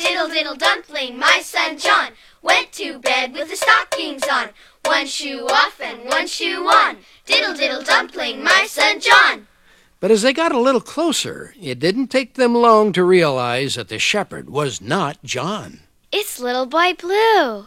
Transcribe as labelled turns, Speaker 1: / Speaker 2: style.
Speaker 1: Diddle diddle dumpling, my son John went to bed with the stockings on. One shoe off and one shoe on. Diddle diddle dumpling, my son John.
Speaker 2: But as they got a little closer, it didn't take them long to realize that the shepherd was not John.
Speaker 3: It's Little Boy Blue.